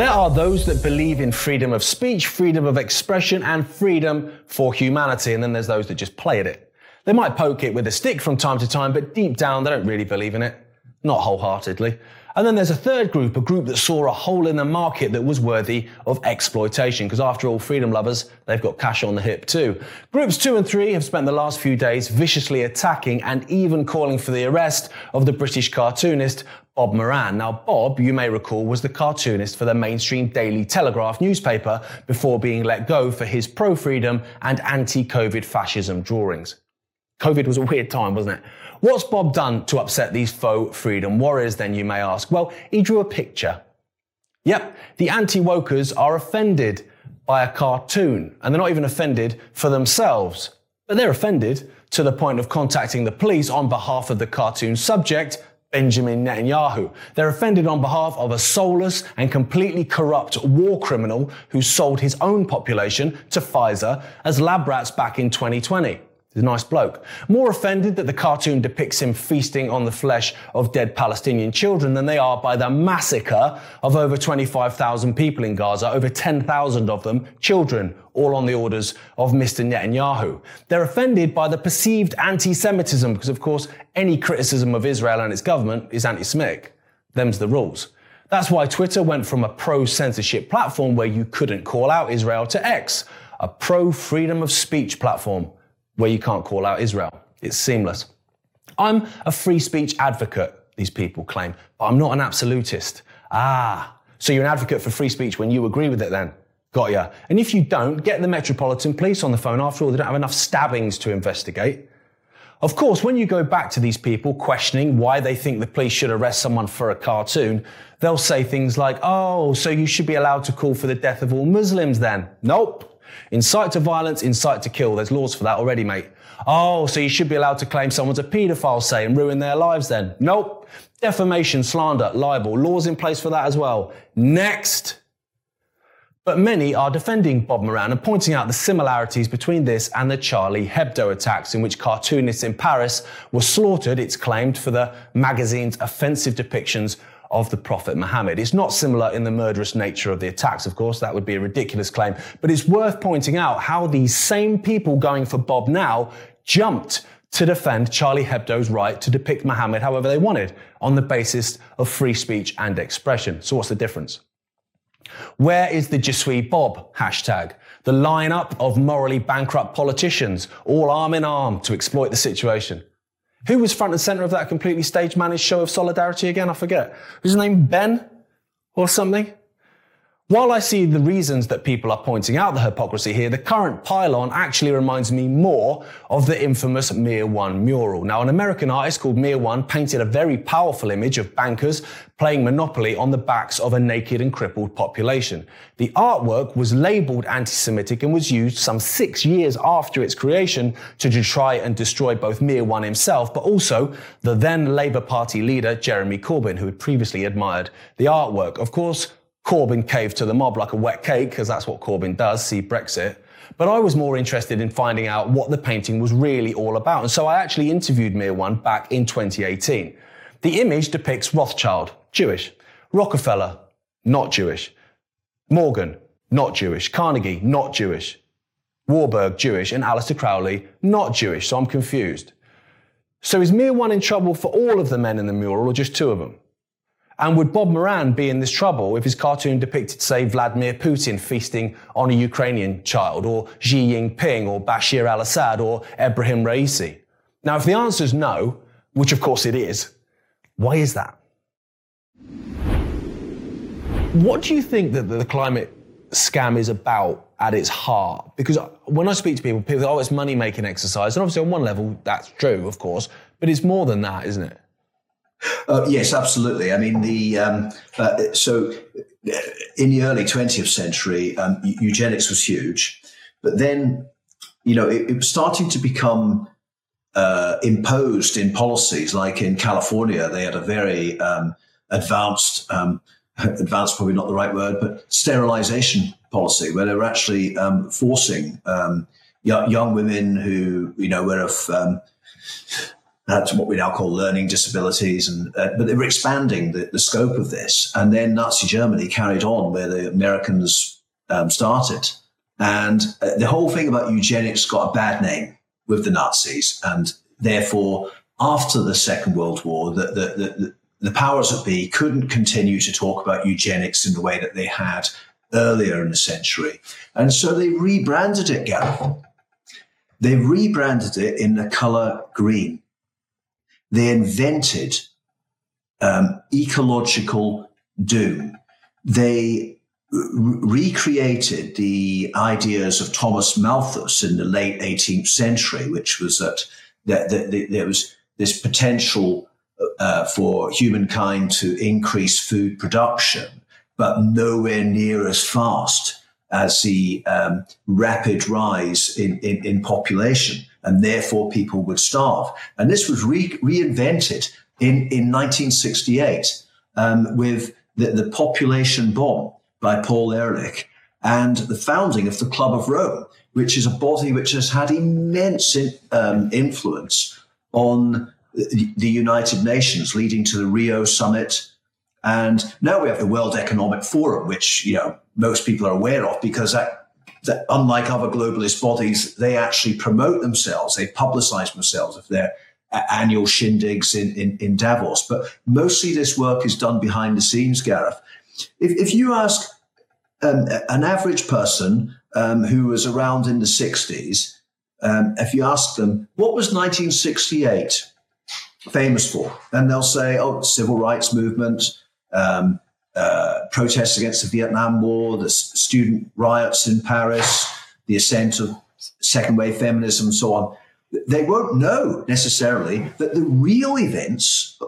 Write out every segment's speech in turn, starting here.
There are those that believe in freedom of speech, freedom of expression, and freedom for humanity, and then there's those that just play at it. They might poke it with a stick from time to time, but deep down they don't really believe in it. Not wholeheartedly. And then there's a third group, a group that saw a hole in the market that was worthy of exploitation, because after all, freedom lovers, they've got cash on the hip too. Groups two and three have spent the last few days viciously attacking and even calling for the arrest of the British cartoonist Bob Moran. Now, Bob, you may recall, was the cartoonist for the mainstream Daily Telegraph newspaper before being let go for his pro freedom and anti COVID fascism drawings. COVID was a weird time, wasn't it? What's Bob done to upset these faux freedom warriors, then, you may ask? Well, he drew a picture. Yep, the anti wokers are offended by a cartoon, and they're not even offended for themselves, but they're offended to the point of contacting the police on behalf of the cartoon subject, Benjamin Netanyahu. They're offended on behalf of a soulless and completely corrupt war criminal who sold his own population to Pfizer as lab rats back in 2020. He's a nice bloke. More offended that the cartoon depicts him feasting on the flesh of dead Palestinian children than they are by the massacre of over 25,000 people in Gaza, over 10,000 of them children, all on the orders of Mr. Netanyahu. They're offended by the perceived anti-Semitism because, of course, any criticism of Israel and its government is anti-Semitic. Them's the rules. That's why Twitter went from a pro-censorship platform where you couldn't call out Israel to X, a pro-freedom of speech platform where you can't call out Israel. It's seamless. I'm a free speech advocate, these people claim, but I'm not an absolutist. Ah, so you're an advocate for free speech when you agree with it then? Got ya. And if you don't, get the Metropolitan Police on the phone. After all, they don't have enough stabbings to investigate. Of course, when you go back to these people questioning why they think the police should arrest someone for a cartoon, they'll say things like, oh, so you should be allowed to call for the death of all Muslims then? Nope. Incite to violence, incite to kill. There's laws for that already, mate. Oh, so you should be allowed to claim someone's a paedophile, say, and ruin their lives then? Nope. Defamation, slander, libel. Laws in place for that as well. Next. But many are defending Bob Moran and pointing out the similarities between this and the Charlie Hebdo attacks, in which cartoonists in Paris were slaughtered, it's claimed, for the magazine's offensive depictions of the Prophet Muhammad. It's not similar in the murderous nature of the attacks, of course, that would be a ridiculous claim, but it's worth pointing out how these same people going for Bob now jumped to defend Charlie Hebdo's right to depict Muhammad however they wanted on the basis of free speech and expression. So what's the difference? Where is the Je suis Bob hashtag? The lineup of morally bankrupt politicians, all arm in arm to exploit the situation. Who was front and center of that completely stage managed show of solidarity again? I forget. Was his name Ben or something? While I see the reasons that people are pointing out the hypocrisy here, the current pylon actually reminds me more of the infamous Mear One mural. Now, an American artist called Mear One painted a very powerful image of bankers playing Monopoly on the backs of a naked and crippled population. The artwork was labeled anti-Semitic and was used some six years after its creation to try and destroy both Mear One himself, but also the then Labour Party leader Jeremy Corbyn, who had previously admired the artwork. Of course, Corbyn caved to the mob like a wet cake, because that's what Corbyn does, see Brexit. But I was more interested in finding out what the painting was really all about. And so I actually interviewed Mear One back in 2018. The image depicts Rothschild, Jewish, Rockefeller, not Jewish, Morgan, not Jewish, Carnegie, not Jewish, Warburg, Jewish, and Aleister Crowley, not Jewish. So I'm confused. So is Mear One in trouble for all of the men in the mural or just two of them? And would Bob Moran be in this trouble if his cartoon depicted, say, Vladimir Putin feasting on a Ukrainian child, or Xi Jinping, or Bashir al Assad, or Ebrahim Raisi? Now, if the answer is no, which of course it is, why is that? What do you think that the climate scam is about at its heart? Because when I speak to people, people say, oh, it's money making exercise. And obviously, on one level, that's true, of course, but it's more than that, isn't it? Uh, yes, absolutely. I mean, the um, uh, so uh, in the early 20th century, um, eugenics was huge, but then you know it, it was starting to become uh, imposed in policies. Like in California, they had a very um, advanced, um, advanced probably not the right word, but sterilization policy, where they were actually um, forcing um, young, young, women who you know were of to what we now call learning disabilities, and uh, but they were expanding the, the, scope of this. And then Nazi Germany carried on where the Americans um, started, and uh, the whole thing about eugenics got a bad name with the Nazis, and therefore after the Second World War, the, the, the powers that be couldn't continue to talk about eugenics in the way that they had earlier in the century. And so they rebranded it, Gareth. They rebranded it in the color green. They invented um, ecological doom. They recreated the ideas of Thomas Malthus in the late 18th century, which was that, that, that, that there was this potential uh, for humankind to increase food production, but nowhere near as fast as the um, rapid rise in, in, in, population, and therefore people would starve. And this was re- reinvented in, in 1968 um, with the, the population bomb by Paul Ehrlich and the founding of the Club of Rome, which is a body which has had immense in, um, influence on the United Nations, leading to the Rio summit. And now we have the World Economic Forum, which you know most people are aware of because that, that unlike other globalist bodies, they actually promote themselves, they publicize themselves of their annual shindigs in, in, in Davos. But mostly this work is done behind the scenes, Gareth. If, if you ask um, an average person um, who was around in the 60s, um, if you ask them, what was 1968 famous for? And they'll say, oh, civil rights movement, um, uh, protests against the Vietnam War, the student riots in Paris, the ascent of second wave feminism, and so on. They won't know necessarily that the real events,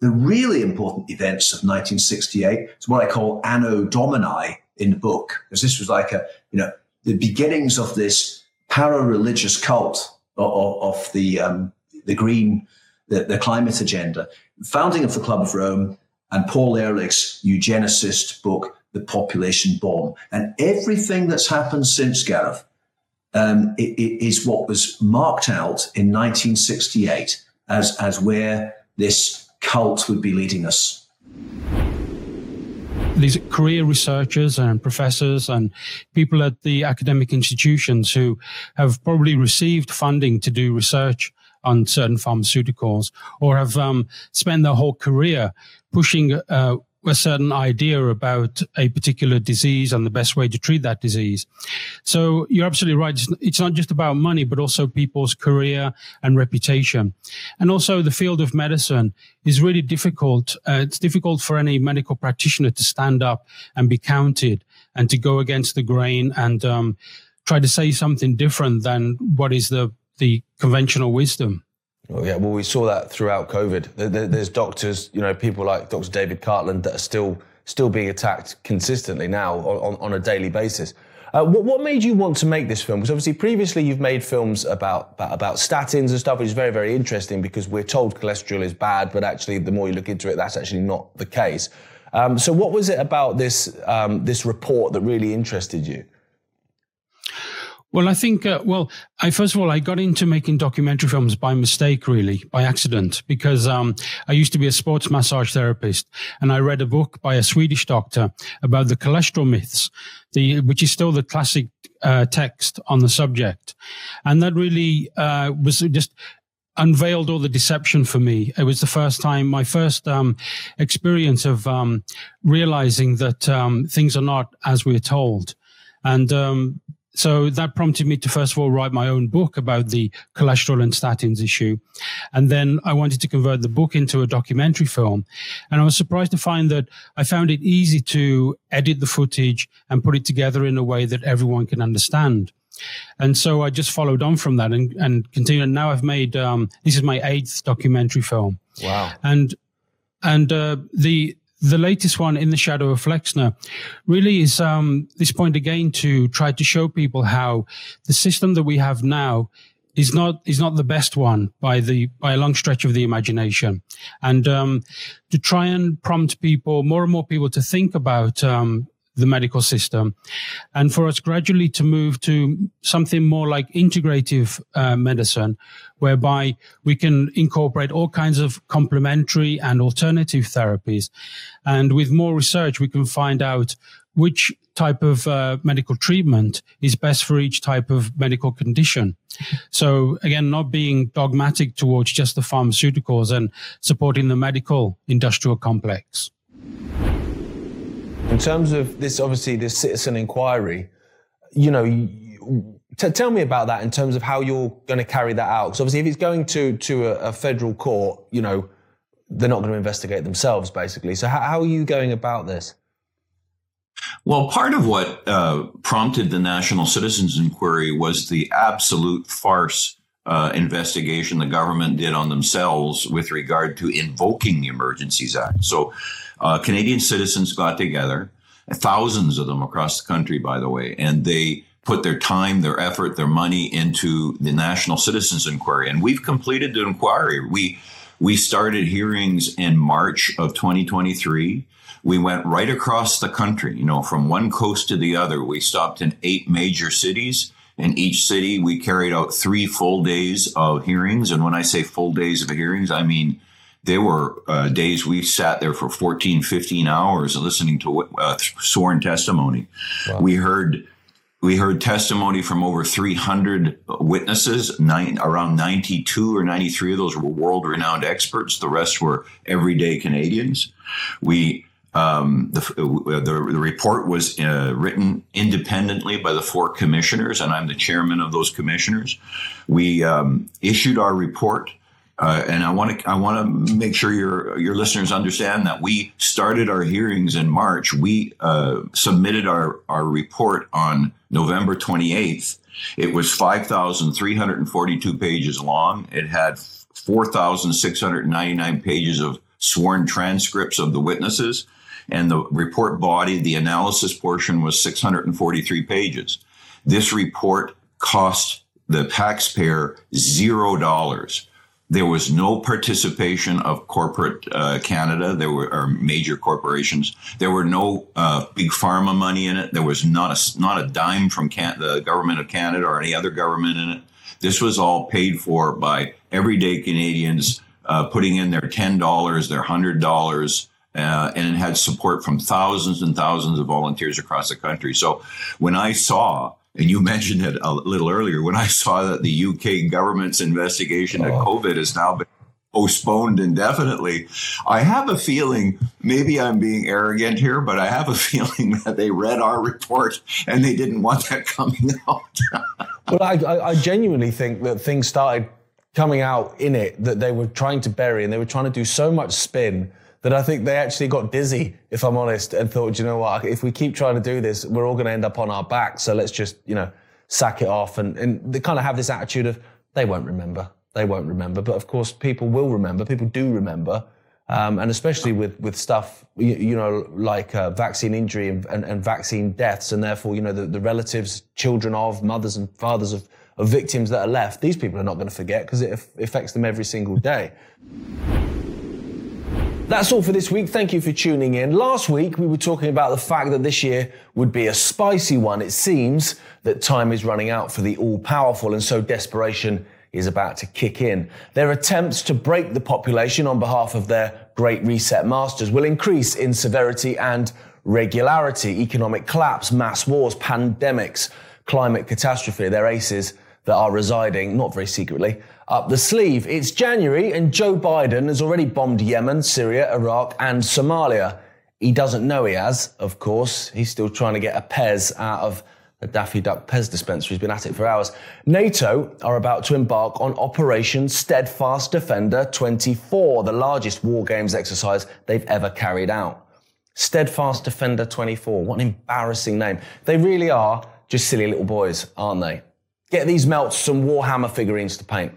the really important events of 1968, is what I call Anno Domini in the book, because this was like a, you know, the beginnings of this para-religious cult of, of the um, the green the, the, climate agenda, founding of the Club of Rome, and Paul Ehrlich's eugenicist book, The Population Bomb, and everything that's happened since Gareth um, it, it is what was marked out in 1968 as as where this cult would be leading us. These career researchers and professors and people at the academic institutions who have probably received funding to do research on certain pharmaceuticals or have um, spent their whole career pushing uh, a certain idea about a particular disease and the best way to treat that disease. So you're absolutely right. It's not just about money, but also people's career and reputation. And also the field of medicine is really difficult. Uh, it's difficult for any medical practitioner to stand up and be counted and to go against the grain and um, try to say something different than what is the, the conventional wisdom. Well, yeah, well, we saw that throughout COVID. There's doctors, you know, people like Dr. David Cartland that are still still being attacked consistently now on, on a daily basis. Uh, what, what, made you want to make this film? Because obviously previously you've made films about, about, about statins and stuff, which is very very interesting because we're told cholesterol is bad, but actually the more you look into it, that's actually not the case. Um, so what was it about this um, this report that really interested you? Well, I think, uh, well, I first of all, I got into making documentary films by mistake, really, by accident, because um, I used to be a sports massage therapist, and I read a book by a Swedish doctor about the cholesterol myths, the which is still the classic uh, text on the subject, and that really uh, was just unveiled all the deception for me. It was the first time, my first um, experience of um, realizing that um, things are not as we're told. And um, so that prompted me to first of all write my own book about the cholesterol and statins issue. And then I wanted to convert the book into a documentary film. And I was surprised to find that I found it easy to edit the footage and put it together in a way that everyone can understand. And so I just followed on from that and, and continued. And now I've made, um, this is my eighth documentary film. Wow. And, and, uh, the, the latest one in the shadow of Flexner really is um, this point again to try to show people how the system that we have now is not is not the best one by the by a long stretch of the imagination, and um, to try and prompt people more and more people to think about um, the medical system, and for us gradually to move to something more like integrative uh, medicine, whereby we can incorporate all kinds of complementary and alternative therapies. And with more research, we can find out which type of uh, medical treatment is best for each type of medical condition. So again, not being dogmatic towards just the pharmaceuticals and supporting the medical industrial complex. In terms of this, obviously, this citizen inquiry, you know, t- tell me about that in terms of how you're going to carry that out. Because obviously, if it's going to to a, a, federal court, you know, they're not going to investigate themselves, basically. So, how, how are you going about this? Well, part of what uh, prompted the National Citizens Inquiry was the absolute farce uh, investigation the government did on themselves with regard to invoking the Emergencies Act. So, uh, Canadian citizens got together, thousands of them across the country, by the way, and they put their time, their effort, their money into the National Citizens Inquiry. And we've completed the inquiry. We we started hearings in March of 2023. We went right across the country, you know, from one coast to the other. We stopped in eight major cities. In each city, we carried out three full days of hearings. And when I say full days of hearings, I mean there were uh, days we sat there for 14, 15 hours listening to uh, sworn testimony. Wow. We heard we heard testimony from over 300 witnesses. Nine, around 92 or 93 of those were world renowned experts. The rest were everyday Canadians. We um, the, uh, the, the, report was uh, written independently by the four commissioners, and I'm the chairman of those commissioners. We um, issued our report, uh, and I want to I want to make sure your your listeners understand that we started our hearings in March. We uh, submitted our our report on November 28th. It was 5,342 pages long. It had 4,699 pages of sworn transcripts of the witnesses and the report body, the analysis portion was 643 pages. This report cost the taxpayer zero dollars. There was no participation of corporate uh, Canada. There were or major corporations. There were no uh, big pharma money in it. There was not a not a dime from Can- the government of Canada or any other government in it. This was all paid for by everyday Canadians uh, putting in their ten dollars, their hundred dollars, uh, and it had support from thousands and thousands of volunteers across the country. So when I saw, and you mentioned it a little earlier, when I saw that the UK government's investigation oh. of COVID has now been postponed indefinitely, I have a feeling, maybe I'm being arrogant here, but I have a feeling that they read our report and they didn't want that coming out. well, I, I genuinely think that things started coming out in it that they were trying to bury and they were trying to do so much spin that I think they actually got dizzy, if I'm honest, and thought, you know what, if we keep trying to do this, we're all going to end up on our back. So let's just, you know, sack it off. And, and they kind of have this attitude of, they won't remember. They won't remember. But of course, people will remember. People do remember. Um, and especially with, with stuff, you, you know, like uh, vaccine injury and, and, and, vaccine deaths, and therefore, you know, the, the relatives, children of, mothers and fathers of, of victims that are left, these people are not going to forget because it affects them every single day. That's all for this week. Thank you for tuning in. Last week, we were talking about the fact that this year would be a spicy one. It seems that time is running out for the all powerful, and so desperation is about to kick in. Their attempts to break the population on behalf of their great reset masters will increase in severity and regularity. Economic collapse, mass wars, pandemics, climate catastrophe, their aces that are residing, not very secretly, up the sleeve. It's January and Joe Biden has already bombed Yemen, Syria, Iraq, and Somalia. He doesn't know he has, of course. He's still trying to get a Pez out of a Daffy Duck Pez dispenser. He's been at it for hours. NATO are about to embark on Operation Steadfast Defender 24, the largest war games exercise they've ever carried out. Steadfast Defender 24. What an embarrassing name. They really are just silly little boys, aren't they? Get these melts some Warhammer figurines to paint.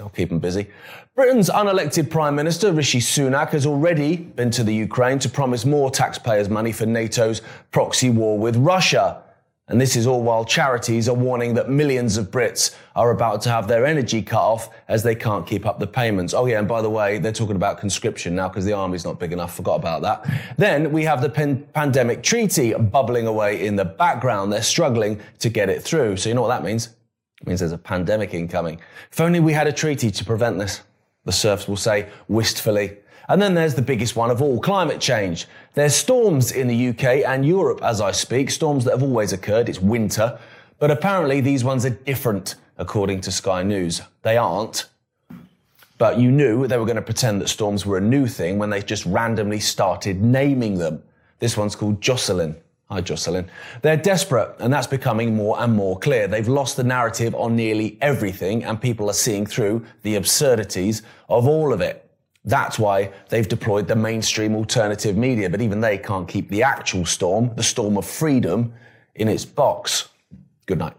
I'll keep them busy. Britain's unelected Prime Minister Rishi Sunak has already been to the Ukraine to promise more taxpayers' money for NATO's proxy war with Russia. And this is all while charities are warning that millions of Brits are about to have their energy cut off as they can't keep up the payments. Oh, yeah, and by the way, they're talking about conscription now because the army's not big enough. Forgot about that. Then we have the pandemic treaty bubbling away in the background. They're struggling to get it through. So, you know what that means? It means there's a pandemic incoming. If only we had a treaty to prevent this, the serfs will say wistfully. And then there's the biggest one of all, climate change. There's storms in the UK and Europe as I speak, storms that have always occurred. It's winter. But apparently these ones are different, according to Sky News. They aren't. But you knew they were going to pretend that storms were a new thing when they just randomly started naming them. This one's called Jocelyn. Hi, Jocelyn. They're desperate, and that's becoming more and more clear. They've lost the narrative on nearly everything, and people are seeing through the absurdities of all of it. That's why they've deployed the mainstream alternative media, but even they can't keep the actual storm, the storm of freedom, in its box. Good night.